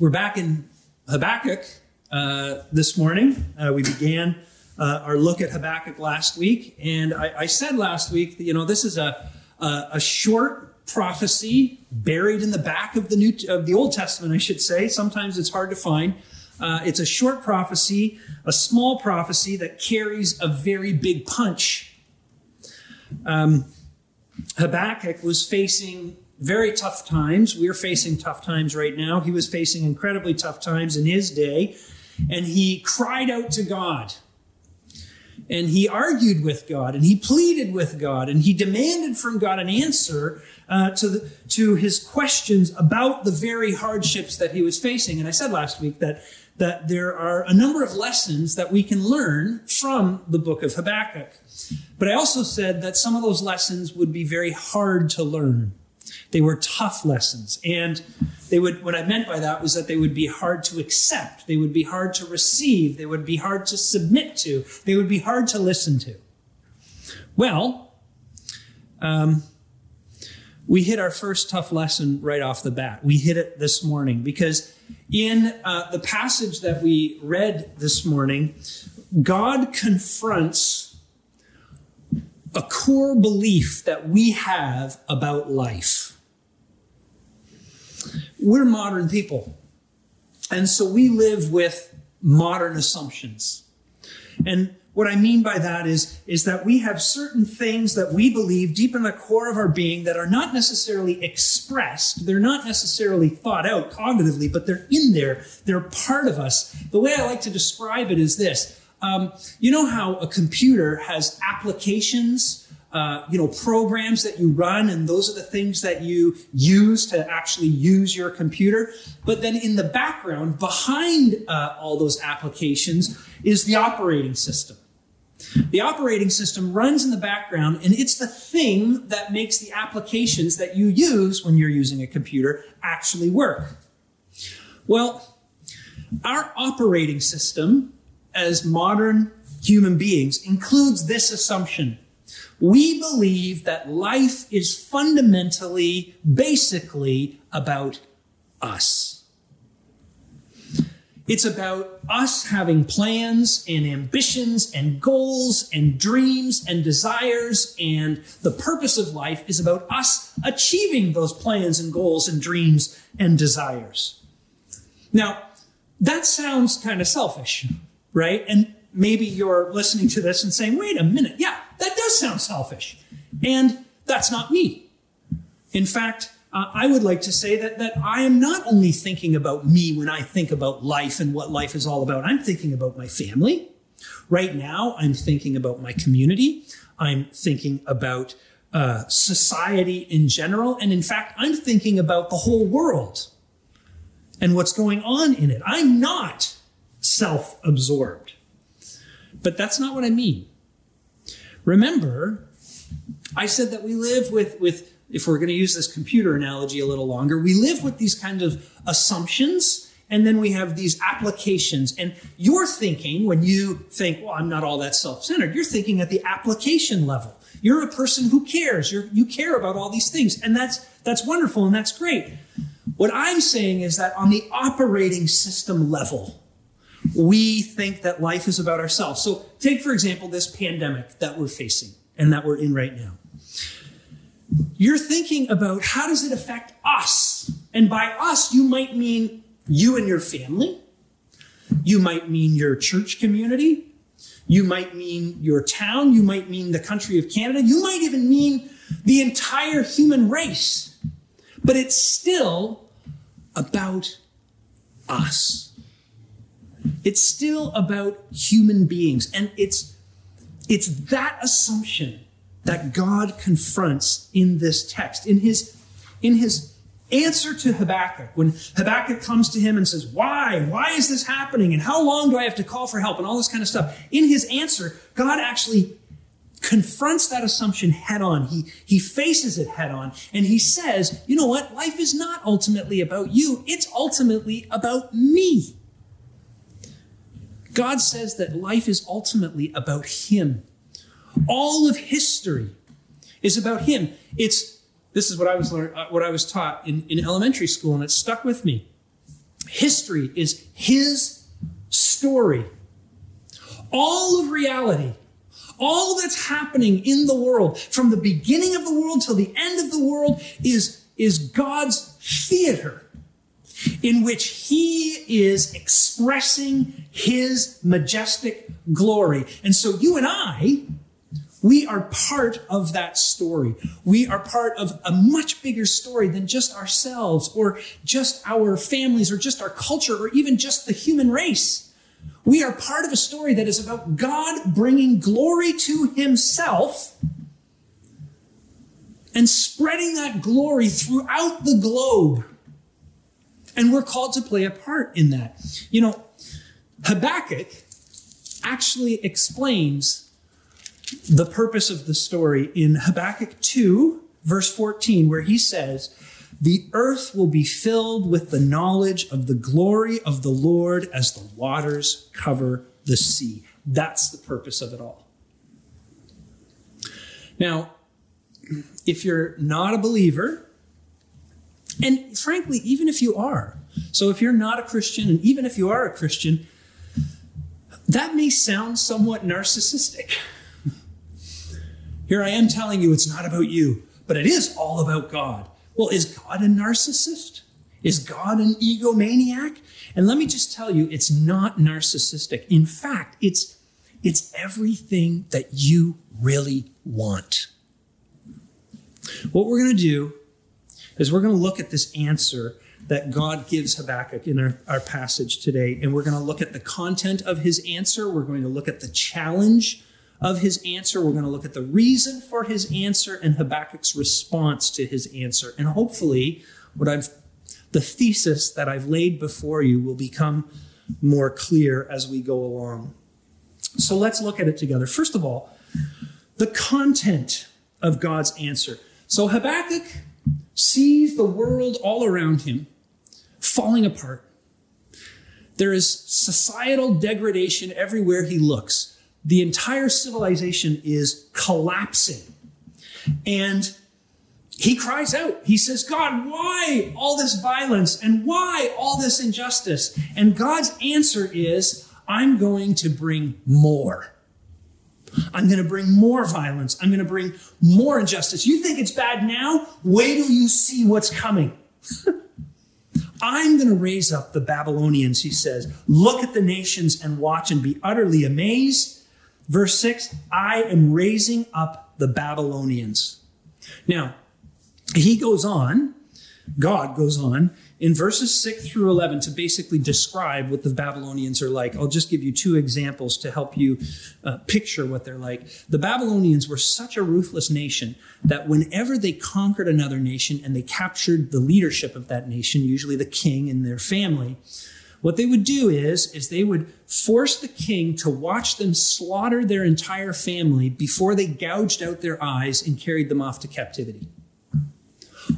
We're back in Habakkuk uh, this morning. Uh, we began uh, our look at Habakkuk last week, and I, I said last week, that, you know, this is a, a, a short prophecy buried in the back of the New of the Old Testament, I should say. Sometimes it's hard to find. Uh, it's a short prophecy, a small prophecy that carries a very big punch. Um, Habakkuk was facing very tough times. We're facing tough times right now. He was facing incredibly tough times in his day, and he cried out to God. And he argued with God, and he pleaded with God, and he demanded from God an answer uh, to, the, to his questions about the very hardships that he was facing. And I said last week that, that there are a number of lessons that we can learn from the book of Habakkuk. But I also said that some of those lessons would be very hard to learn. They were tough lessons. And they would, what I meant by that was that they would be hard to accept. They would be hard to receive. They would be hard to submit to. They would be hard to listen to. Well, um, we hit our first tough lesson right off the bat. We hit it this morning because in uh, the passage that we read this morning, God confronts a core belief that we have about life. We're modern people. And so we live with modern assumptions. And what I mean by that is, is that we have certain things that we believe deep in the core of our being that are not necessarily expressed. They're not necessarily thought out cognitively, but they're in there. They're part of us. The way I like to describe it is this. Um, you know how a computer has applications uh, you know, programs that you run, and those are the things that you use to actually use your computer. But then in the background, behind uh, all those applications, is the operating system. The operating system runs in the background, and it's the thing that makes the applications that you use when you're using a computer actually work. Well, our operating system as modern human beings includes this assumption we believe that life is fundamentally, basically about us. It's about us having plans and ambitions and goals and dreams and desires. And the purpose of life is about us achieving those plans and goals and dreams and desires. Now, that sounds kind of selfish, right? And maybe you're listening to this and saying, wait a minute, yeah, that does sound selfish. And that's not me. In fact, uh, I would like to say that, that I am not only thinking about me when I think about life and what life is all about, I'm thinking about my family. Right now, I'm thinking about my community. I'm thinking about uh, society in general. And in fact, I'm thinking about the whole world and what's going on in it. I'm not self absorbed. But that's not what I mean. Remember, I said that we live with, with if we're going to use this computer analogy a little longer, we live with these kind of assumptions and then we have these applications. And you're thinking, when you think, well, I'm not all that self centered, you're thinking at the application level. You're a person who cares. You're, you care about all these things. And that's, that's wonderful and that's great. What I'm saying is that on the operating system level, we think that life is about ourselves. So, take, for example, this pandemic that we're facing and that we're in right now. You're thinking about how does it affect us? And by us, you might mean you and your family. You might mean your church community. You might mean your town. You might mean the country of Canada. You might even mean the entire human race. But it's still about us. It's still about human beings. And it's, it's that assumption that God confronts in this text, in his, in his answer to Habakkuk. When Habakkuk comes to him and says, Why? Why is this happening? And how long do I have to call for help? And all this kind of stuff. In his answer, God actually confronts that assumption head on. He, he faces it head on and he says, You know what? Life is not ultimately about you, it's ultimately about me. God says that life is ultimately about Him. All of history is about Him. It's this is what I was learned, uh, what I was taught in, in elementary school, and it stuck with me. History is his story. All of reality, all that's happening in the world, from the beginning of the world till the end of the world, is, is God's theater in which he is expressing his majestic glory. And so you and I, we are part of that story. We are part of a much bigger story than just ourselves or just our families or just our culture or even just the human race. We are part of a story that is about God bringing glory to himself and spreading that glory throughout the globe. And we're called to play a part in that. You know, Habakkuk actually explains the purpose of the story in Habakkuk 2, verse 14, where he says, The earth will be filled with the knowledge of the glory of the Lord as the waters cover the sea. That's the purpose of it all. Now, if you're not a believer, and frankly, even if you are, so if you're not a Christian, and even if you are a Christian, that may sound somewhat narcissistic. Here I am telling you it's not about you, but it is all about God. Well, is God a narcissist? Is God an egomaniac? And let me just tell you, it's not narcissistic. In fact, it's, it's everything that you really want. What we're going to do is we're going to look at this answer that God gives Habakkuk in our, our passage today. And we're going to look at the content of his answer. We're going to look at the challenge of his answer. We're going to look at the reason for his answer and Habakkuk's response to his answer. And hopefully, what I've the thesis that I've laid before you will become more clear as we go along. So let's look at it together. First of all, the content of God's answer. So Habakkuk sees the world all around him falling apart. There is societal degradation everywhere he looks. The entire civilization is collapsing. And he cries out. He says, God, why all this violence and why all this injustice? And God's answer is, I'm going to bring more. I'm going to bring more violence. I'm going to bring more injustice. You think it's bad now? Wait till you see what's coming. I'm going to raise up the Babylonians, he says. Look at the nations and watch and be utterly amazed. Verse 6 I am raising up the Babylonians. Now, he goes on, God goes on in verses 6 through 11 to basically describe what the Babylonians are like. I'll just give you two examples to help you uh, picture what they're like. The Babylonians were such a ruthless nation that whenever they conquered another nation and they captured the leadership of that nation, usually the king and their family, what they would do is, is they would force the king to watch them slaughter their entire family before they gouged out their eyes and carried them off to captivity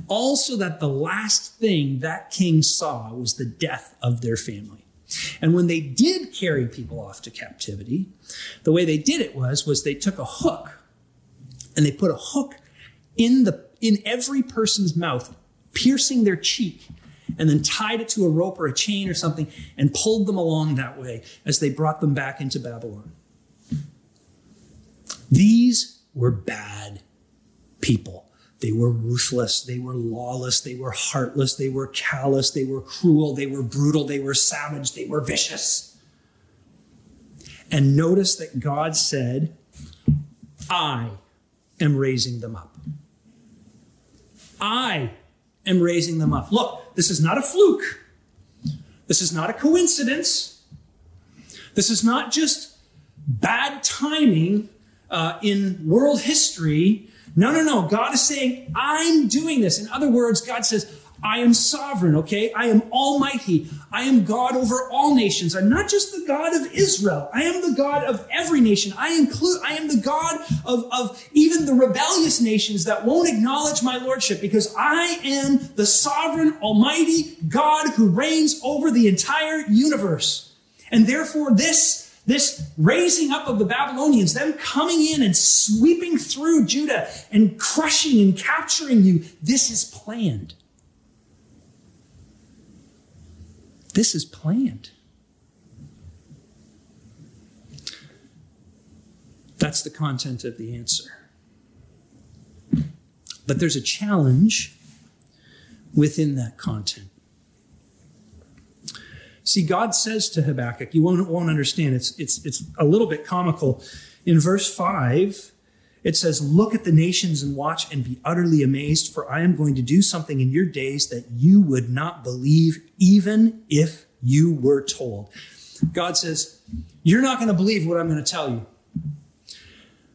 also that the last thing that king saw was the death of their family. And when they did carry people off to captivity, the way they did it was, was they took a hook and they put a hook in the, in every person's mouth, piercing their cheek, and then tied it to a rope or a chain or something and pulled them along that way as they brought them back into Babylon. These were bad people. They were ruthless. They were lawless. They were heartless. They were callous. They were cruel. They were brutal. They were savage. They were vicious. And notice that God said, I am raising them up. I am raising them up. Look, this is not a fluke. This is not a coincidence. This is not just bad timing uh, in world history no, no, no. God is saying, I'm doing this. In other words, God says, I am sovereign, okay? I am almighty. I am God over all nations. I'm not just the God of Israel. I am the God of every nation. I include, I am the God of, of even the rebellious nations that won't acknowledge my lordship because I am the sovereign, almighty God who reigns over the entire universe. And therefore, this this raising up of the Babylonians, them coming in and sweeping through Judah and crushing and capturing you, this is planned. This is planned. That's the content of the answer. But there's a challenge within that content. See, God says to Habakkuk, you won't, won't understand, it's, it's, it's a little bit comical. In verse 5, it says, Look at the nations and watch and be utterly amazed, for I am going to do something in your days that you would not believe, even if you were told. God says, You're not going to believe what I'm going to tell you.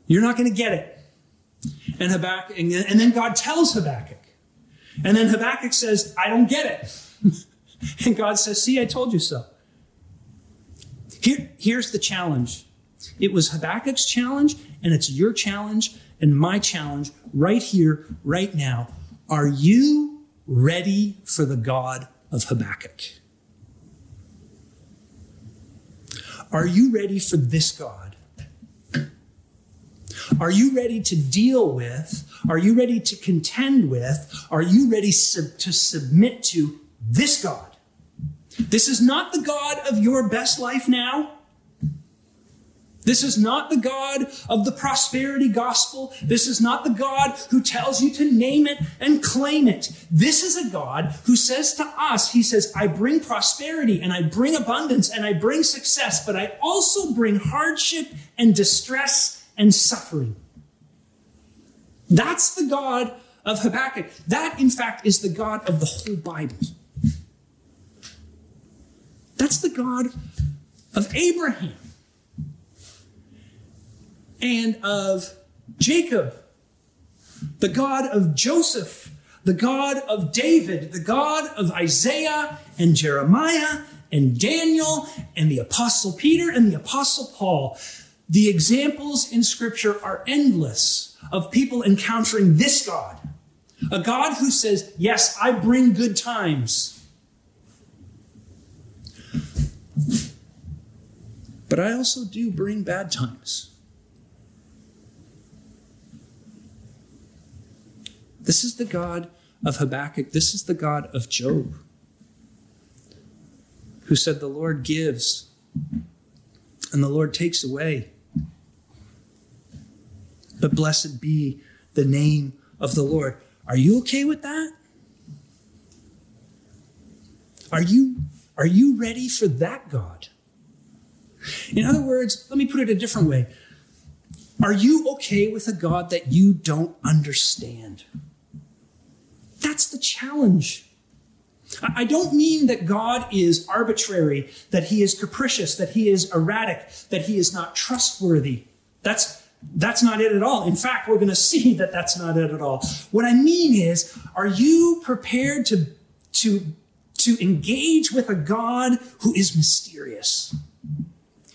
You're not going to get it. And Habakkuk, and then God tells Habakkuk. And then Habakkuk says, I don't get it. and God says, See, I told you so. Here, here's the challenge. It was Habakkuk's challenge, and it's your challenge and my challenge right here, right now. Are you ready for the God of Habakkuk? Are you ready for this God? Are you ready to deal with? Are you ready to contend with? Are you ready sub- to submit to this God? This is not the God of your best life now. This is not the God of the prosperity gospel. This is not the God who tells you to name it and claim it. This is a God who says to us, He says, I bring prosperity and I bring abundance and I bring success, but I also bring hardship and distress and suffering. That's the God of Habakkuk. That, in fact, is the God of the whole Bible. That's the God of Abraham and of Jacob, the God of Joseph, the God of David, the God of Isaiah and Jeremiah and Daniel and the Apostle Peter and the Apostle Paul. The examples in Scripture are endless of people encountering this God, a God who says, Yes, I bring good times. But I also do bring bad times. This is the God of Habakkuk. This is the God of Job, who said, The Lord gives and the Lord takes away. But blessed be the name of the Lord. Are you okay with that? Are you, are you ready for that God? In other words, let me put it a different way. Are you okay with a God that you don't understand? That's the challenge. I don't mean that God is arbitrary, that he is capricious, that he is erratic, that he is not trustworthy. That's that's not it at all. In fact, we're going to see that that's not it at all. What I mean is, are you prepared to, to, to engage with a God who is mysterious,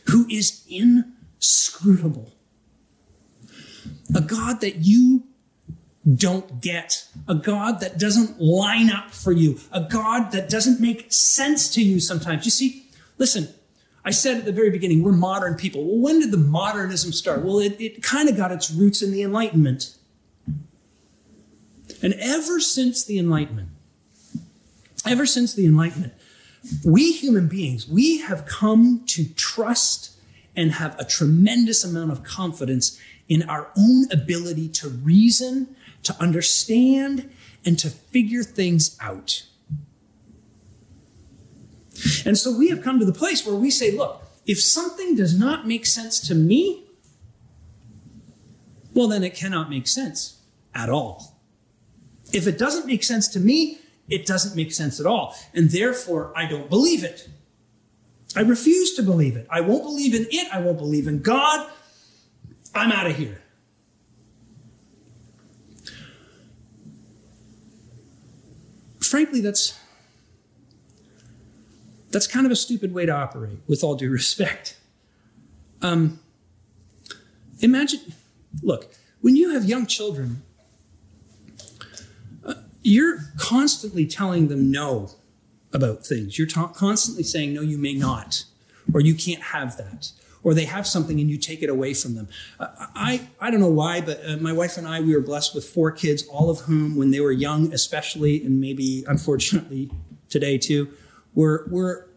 who is inscrutable? A God that you don't get, a God that doesn't line up for you, a God that doesn't make sense to you sometimes. You see, listen, I said at the very beginning, we're modern people. Well, when did the modernism start? Well, it, it kind of got its roots in the Enlightenment. And ever since the Enlightenment, ever since the Enlightenment, we human beings, we have come to trust and have a tremendous amount of confidence in our own ability to reason, to understand, and to figure things out. And so we have come to the place where we say, look, if something does not make sense to me, well, then it cannot make sense at all. If it doesn't make sense to me, it doesn't make sense at all. And therefore, I don't believe it. I refuse to believe it. I won't believe in it. I won't believe in God. I'm out of here. Frankly, that's that's kind of a stupid way to operate, with all due respect. Um, imagine, look, when you have young children, you're constantly telling them no about things. You're ta- constantly saying, no, you may not, or you can't have that, or they have something and you take it away from them. Uh, I, I don't know why, but uh, my wife and I, we were blessed with four kids, all of whom, when they were young, especially, and maybe unfortunately today too, were, were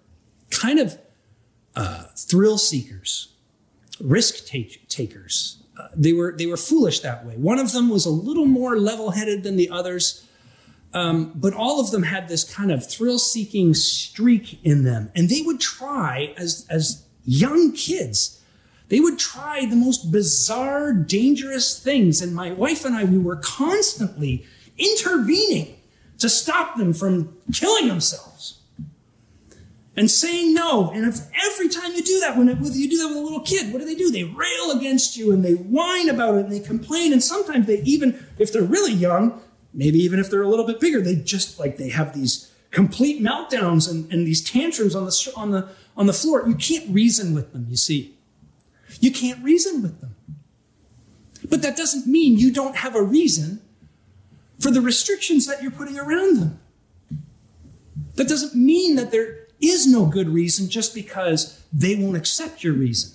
kind of uh, thrill seekers, risk take- takers. Uh, they were they were foolish that way. One of them was a little more level-headed than the others, um, but all of them had this kind of thrill-seeking streak in them, and they would try as as young kids. They would try the most bizarre, dangerous things, and my wife and I we were constantly intervening to stop them from killing themselves and saying no. And if every time you do that, when you do that with a little kid, what do they do? They rail against you and they whine about it and they complain. And sometimes they even, if they're really young, maybe even if they're a little bit bigger, they just like they have these complete meltdowns and, and these tantrums on the on the on the floor. You can't reason with them. You see, you can't reason with them. But that doesn't mean you don't have a reason for the restrictions that you're putting around them. That doesn't mean that there is no good reason just because they won't accept your reason.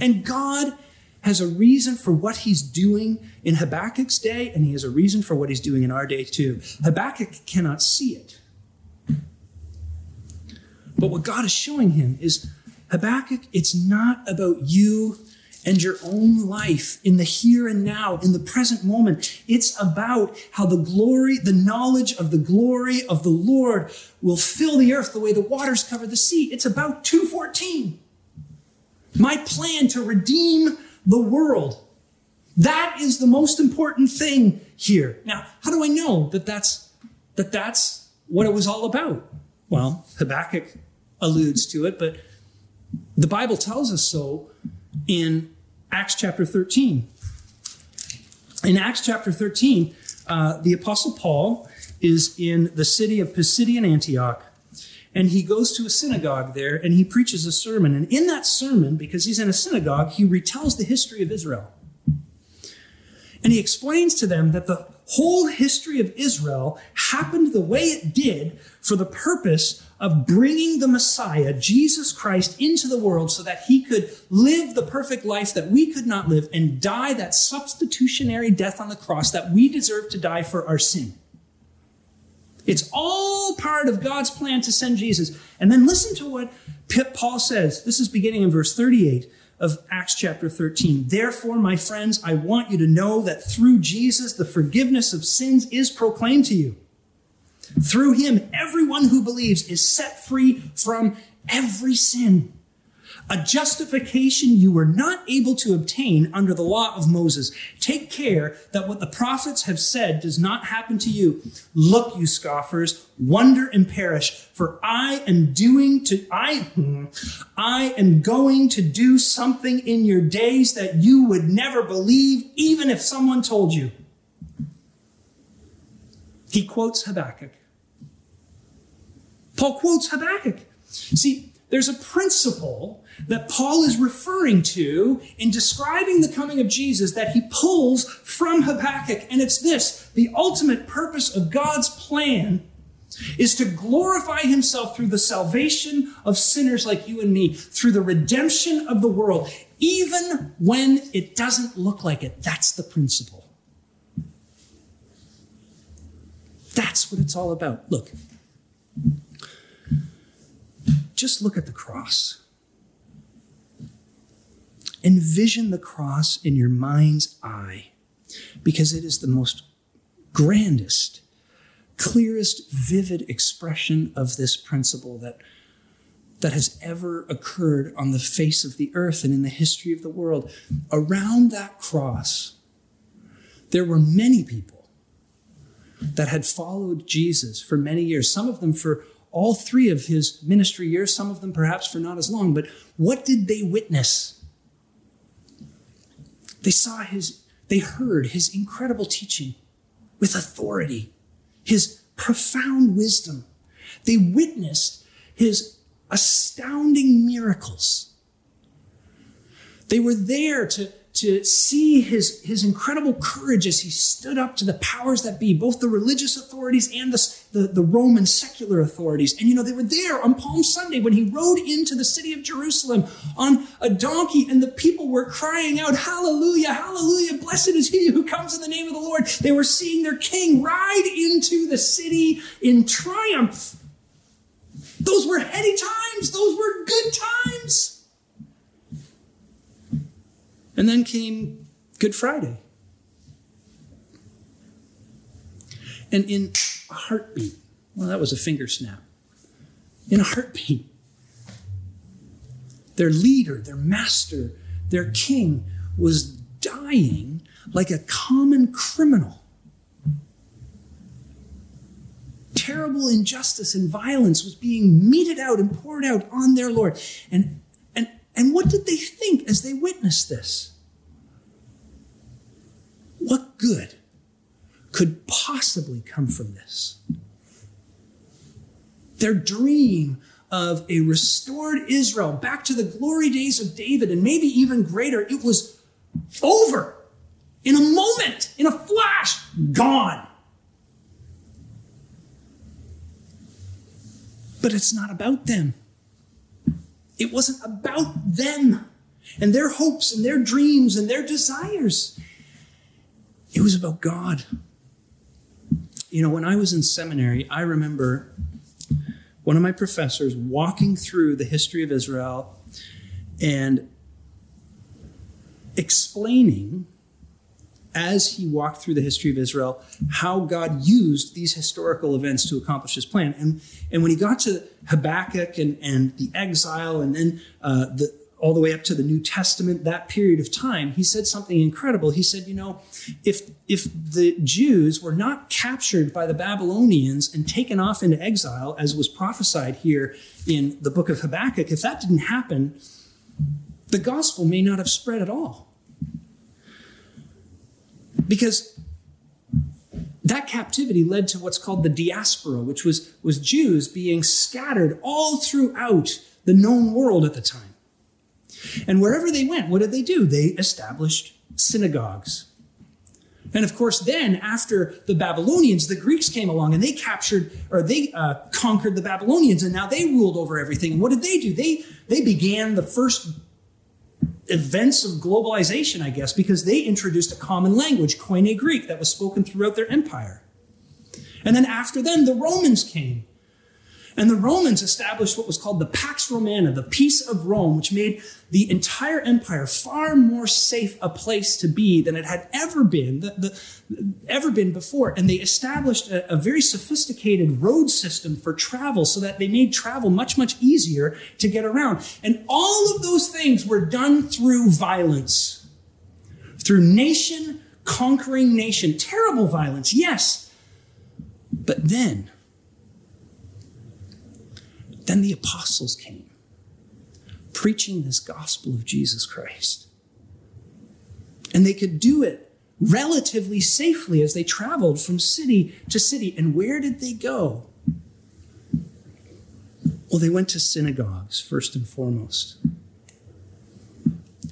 And God has a reason for what he's doing in Habakkuk's day, and he has a reason for what he's doing in our day too. Habakkuk cannot see it. But what God is showing him is Habakkuk, it's not about you and your own life in the here and now, in the present moment. It's about how the glory, the knowledge of the glory of the Lord will fill the earth the way the waters cover the sea. It's about 214. My plan to redeem the world. That is the most important thing here. Now, how do I know that that's, that that's what it was all about? Well, Habakkuk alludes to it, but the Bible tells us so in Acts chapter 13. In Acts chapter 13, uh, the Apostle Paul is in the city of Pisidian Antioch, and he goes to a synagogue there and he preaches a sermon. And in that sermon, because he's in a synagogue, he retells the history of Israel. And he explains to them that the whole history of Israel happened the way it did for the purpose of bringing the Messiah, Jesus Christ, into the world so that he could live the perfect life that we could not live and die that substitutionary death on the cross that we deserve to die for our sin. It's all part of God's plan to send Jesus. And then listen to what Paul says. This is beginning in verse 38 of Acts chapter 13. Therefore, my friends, I want you to know that through Jesus, the forgiveness of sins is proclaimed to you. Through him, everyone who believes is set free from every sin. A justification you were not able to obtain under the law of Moses. Take care that what the prophets have said does not happen to you. Look, you scoffers, wonder and perish, for I am doing to, I, I am going to do something in your days that you would never believe, even if someone told you. He quotes Habakkuk. Paul quotes Habakkuk. See, there's a principle that Paul is referring to in describing the coming of Jesus that he pulls from Habakkuk. And it's this the ultimate purpose of God's plan is to glorify himself through the salvation of sinners like you and me, through the redemption of the world, even when it doesn't look like it. That's the principle. That's what it's all about. Look, just look at the cross. Envision the cross in your mind's eye because it is the most grandest, clearest, vivid expression of this principle that, that has ever occurred on the face of the earth and in the history of the world. Around that cross, there were many people that had followed Jesus for many years, some of them for all three of his ministry years, some of them perhaps for not as long, but what did they witness? They saw his, they heard his incredible teaching with authority, his profound wisdom. They witnessed his astounding miracles. They were there to, to see his, his incredible courage as he stood up to the powers that be, both the religious authorities and the, the, the, Roman secular authorities. And you know, they were there on Palm Sunday when he rode into the city of Jerusalem on a donkey, and the people were crying out, Hallelujah, Hallelujah, blessed is he who comes in the name of the Lord. They were seeing their king ride into the city in triumph. Those were heady times times. Those were good times. And then came Good Friday. And in a heartbeat, well, that was a finger snap. In a heartbeat, their leader, their master, their king was dying like a common criminal. Terrible injustice and violence was being meted out and poured out on their Lord. And, and, what did they think as they witnessed this? What good could possibly come from this? Their dream of a restored Israel back to the glory days of David and maybe even greater, it was over in a moment, in a flash, gone. But it's not about them. It wasn't about them and their hopes and their dreams and their desires. It was about God. You know, when I was in seminary, I remember one of my professors walking through the history of Israel and explaining as he walked through the history of Israel how God used these historical events to accomplish his plan. And, and when he got to Habakkuk and, and the exile and then uh, the, all the way up to the New Testament, that period of time, he said something incredible. He said, you know, if, if the Jews were not captured by the Babylonians and taken off into exile, as was prophesied here in the book of Habakkuk, if that didn't happen, the gospel may not have spread at all. Because that captivity led to what's called the diaspora, which was, was Jews being scattered all throughout the known world at the time. And wherever they went, what did they do? They established synagogues. And of course, then after the Babylonians, the Greeks came along and they captured or they uh, conquered the Babylonians, and now they ruled over everything. And what did they do? They they began the first events of globalization, I guess, because they introduced a common language, Koine Greek, that was spoken throughout their empire. And then after them, the Romans came. And the Romans established what was called the Pax Romana, the peace of Rome, which made the entire empire far more safe a place to be than it had ever been, the, the, ever been before. And they established a, a very sophisticated road system for travel so that they made travel much, much easier to get around. And all of those things were done through violence, through nation conquering nation. Terrible violence, yes. But then, then the apostles came, preaching this gospel of Jesus Christ. And they could do it relatively safely as they traveled from city to city. And where did they go? Well, they went to synagogues first and foremost.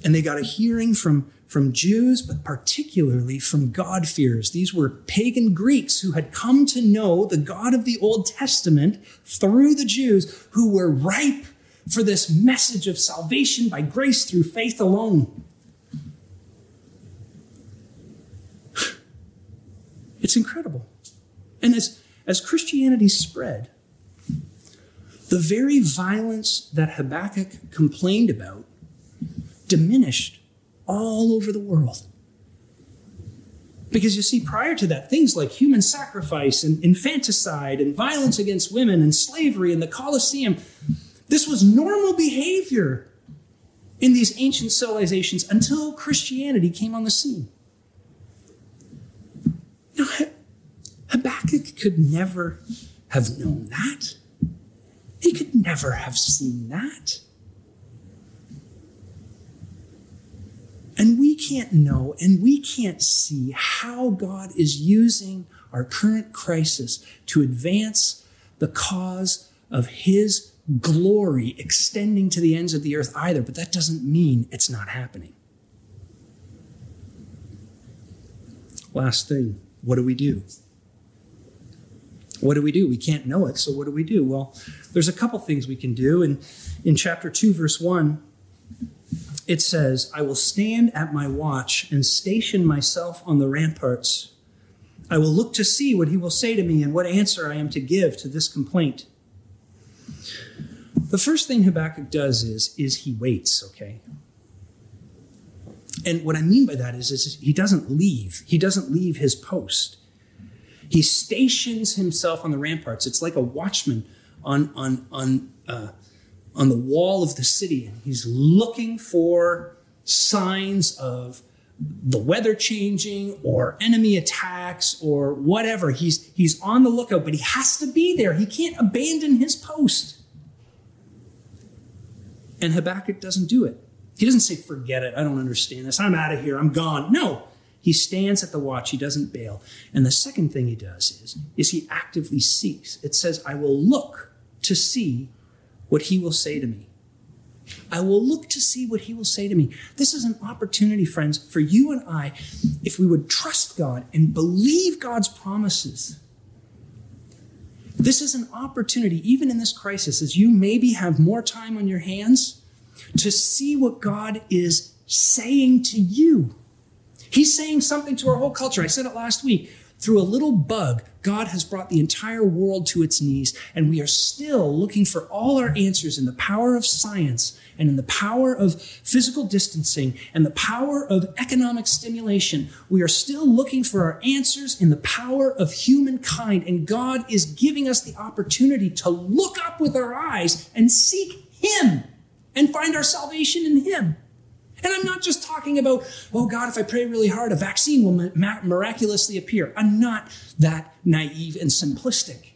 And they got a hearing from from Jews, but particularly from God-fearers. These were pagan Greeks who had come to know the God of the Old Testament through the Jews, who were ripe for this message of salvation by grace through faith alone. It's incredible. And as, as Christianity spread, the very violence that Habakkuk complained about diminished all over the world. Because you see, prior to that, things like human sacrifice and infanticide and violence against women and slavery and the Colosseum, this was normal behavior in these ancient civilizations until Christianity came on the scene. Now, Habakkuk could never have known that. He could never have seen that. And we can't know and we can't see how God is using our current crisis to advance the cause of His glory extending to the ends of the earth either, but that doesn't mean it's not happening. Last thing, what do we do? What do we do? We can't know it, so what do we do? Well, there's a couple things we can do. And in chapter 2, verse 1, it says, I will stand at my watch and station myself on the ramparts. I will look to see what he will say to me and what answer I am to give to this complaint. The first thing Habakkuk does is, is he waits, okay? And what I mean by that is, is he doesn't leave. He doesn't leave his post. He stations himself on the ramparts. It's like a watchman on, on, on, uh, on the wall of the city, and he's looking for signs of the weather changing or enemy attacks or whatever. He's, he's on the lookout, but he has to be there. He can't abandon his post. And Habakkuk doesn't do it. He doesn't say, forget it. I don't understand this. I'm out of here. I'm gone. No, he stands at the watch. He doesn't bail. And the second thing he does is, is he actively seeks. It says, I will look to see what he will say to me. I will look to see what he will say to me. This is an opportunity, friends, for you and I, if we would trust God and believe God's promises. This is an opportunity, even in this crisis, as you maybe have more time on your hands, to see what God is saying to you. He's saying something to our whole culture. I said it last week. Through a little bug, God has brought the entire world to its knees, and we are still looking for all our answers in the power of science and in the power of physical distancing and the power of economic stimulation. We are still looking for our answers in the power of humankind, and God is giving us the opportunity to look up with our eyes and seek Him and find our salvation in Him. And I'm not just talking about, oh God, if I pray really hard, a vaccine will miraculously appear. I'm not that naive and simplistic.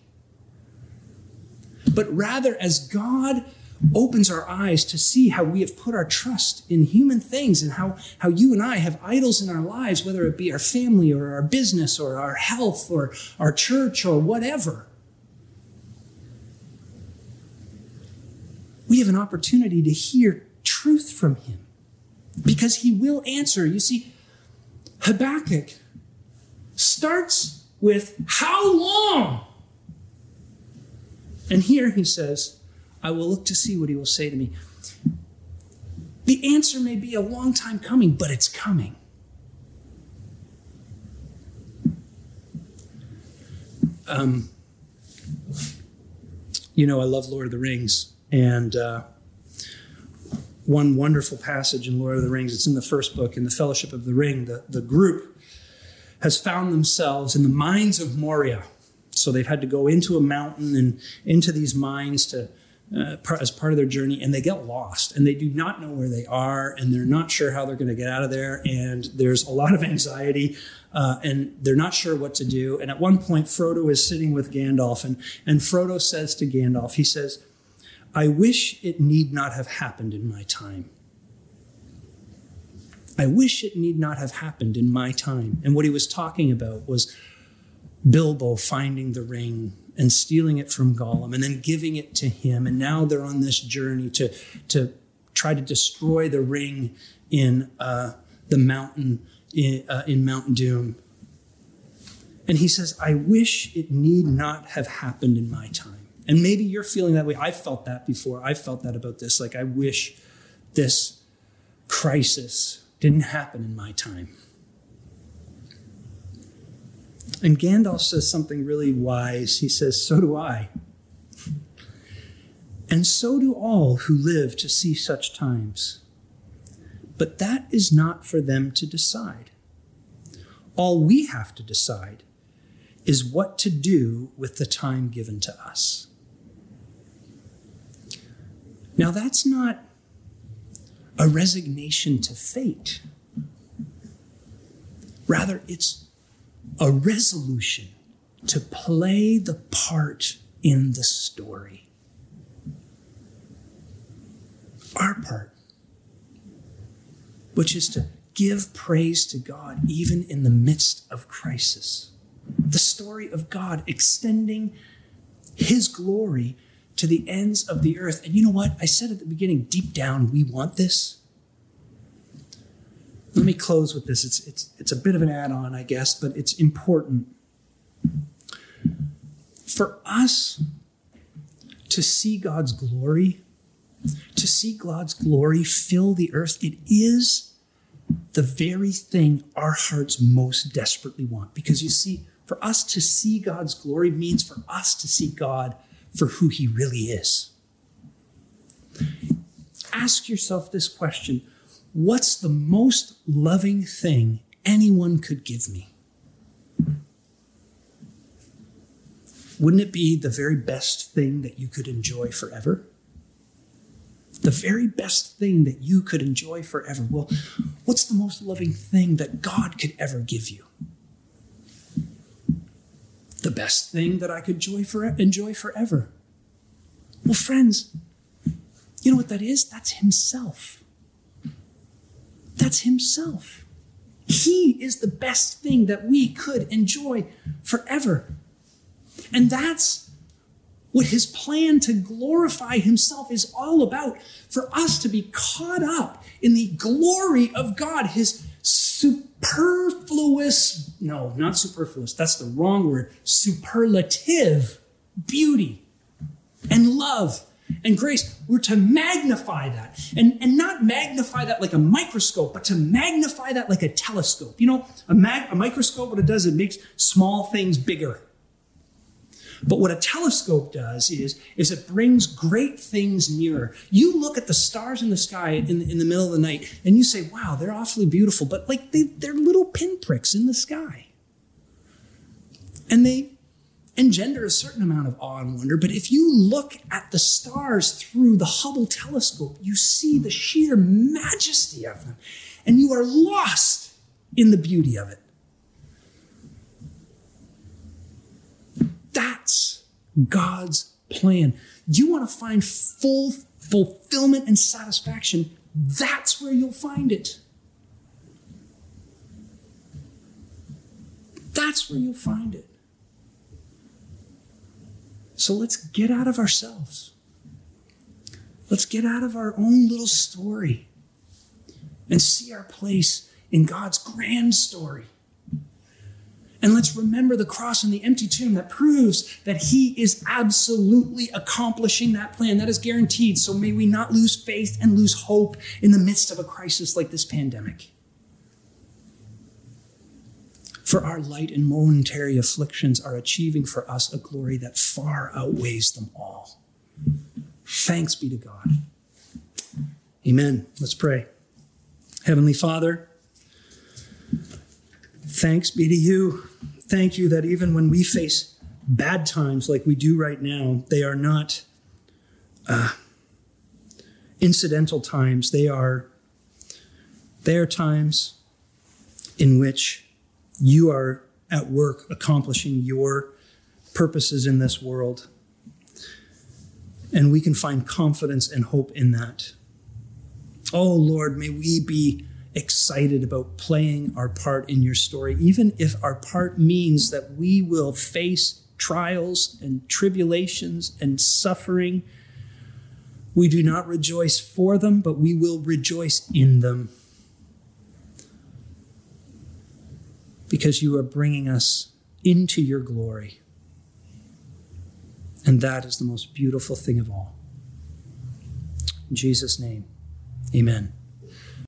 But rather, as God opens our eyes to see how we have put our trust in human things and how, how you and I have idols in our lives, whether it be our family or our business or our health or our church or whatever. We have an opportunity to hear truth from Him because he will answer. You see, Habakkuk starts with, How long? And here he says, I will look to see what he will say to me. The answer may be a long time coming, but it's coming. Um, you know, I love Lord of the Rings, and uh, one wonderful passage in Lord of the Rings. It's in the first book, in the Fellowship of the Ring. The, the group has found themselves in the mines of Moria. So they've had to go into a mountain and into these mines to uh, as part of their journey, and they get lost, and they do not know where they are, and they're not sure how they're going to get out of there, and there's a lot of anxiety, uh, and they're not sure what to do. And at one point, Frodo is sitting with Gandalf, and and Frodo says to Gandalf, he says I wish it need not have happened in my time. I wish it need not have happened in my time. And what he was talking about was Bilbo finding the ring and stealing it from Gollum and then giving it to him. And now they're on this journey to, to try to destroy the ring in uh, the mountain, in, uh, in Mount Doom. And he says, I wish it need not have happened in my time. And maybe you're feeling that way. I felt that before. I felt that about this. Like, I wish this crisis didn't happen in my time. And Gandalf says something really wise. He says, So do I. And so do all who live to see such times. But that is not for them to decide. All we have to decide is what to do with the time given to us. Now, that's not a resignation to fate. Rather, it's a resolution to play the part in the story. Our part, which is to give praise to God even in the midst of crisis. The story of God extending His glory to the ends of the earth. And you know what? I said at the beginning, deep down, we want this. Let me close with this. It's, it's, it's a bit of an add on, I guess, but it's important. For us to see God's glory, to see God's glory fill the earth, it is the very thing our hearts most desperately want. Because you see, for us to see God's glory means for us to see God for who he really is. ask yourself this question What's the most loving thing anyone could give me? Wouldn't it be the very best thing that you could enjoy forever? The very best thing that you could enjoy forever. Well, what's the most loving thing that God could ever give you? Best thing that I could enjoy, for, enjoy forever. Well, friends, you know what that is? That's Himself. That's Himself. He is the best thing that we could enjoy forever. And that's what his plan to glorify himself is all about for us to be caught up in the glory of God, his superfluous, no, not superfluous, that's the wrong word, superlative beauty and love and grace. We're to magnify that and, and not magnify that like a microscope, but to magnify that like a telescope. You know, a, mag- a microscope, what it does, it makes small things bigger. But what a telescope does is, is it brings great things nearer. You look at the stars in the sky in the, in the middle of the night and you say, wow, they're awfully beautiful, but like they, they're little pinpricks in the sky. And they engender a certain amount of awe and wonder. But if you look at the stars through the Hubble telescope, you see the sheer majesty of them, and you are lost in the beauty of it. That's God's plan. You want to find full fulfillment and satisfaction, that's where you'll find it. That's where you'll find it. So let's get out of ourselves. Let's get out of our own little story and see our place in God's grand story. And let's remember the cross and the empty tomb that proves that He is absolutely accomplishing that plan. That is guaranteed. So may we not lose faith and lose hope in the midst of a crisis like this pandemic. For our light and momentary afflictions are achieving for us a glory that far outweighs them all. Thanks be to God. Amen. Let's pray. Heavenly Father, thanks be to you. Thank you that even when we face bad times like we do right now, they are not uh, incidental times. They are, they are times in which you are at work accomplishing your purposes in this world. And we can find confidence and hope in that. Oh Lord, may we be excited about playing our part in your story, even if our part means that we will face trials and tribulations and suffering. We do not rejoice for them, but we will rejoice in them. because you are bringing us into your glory. And that is the most beautiful thing of all. In Jesus' name, amen.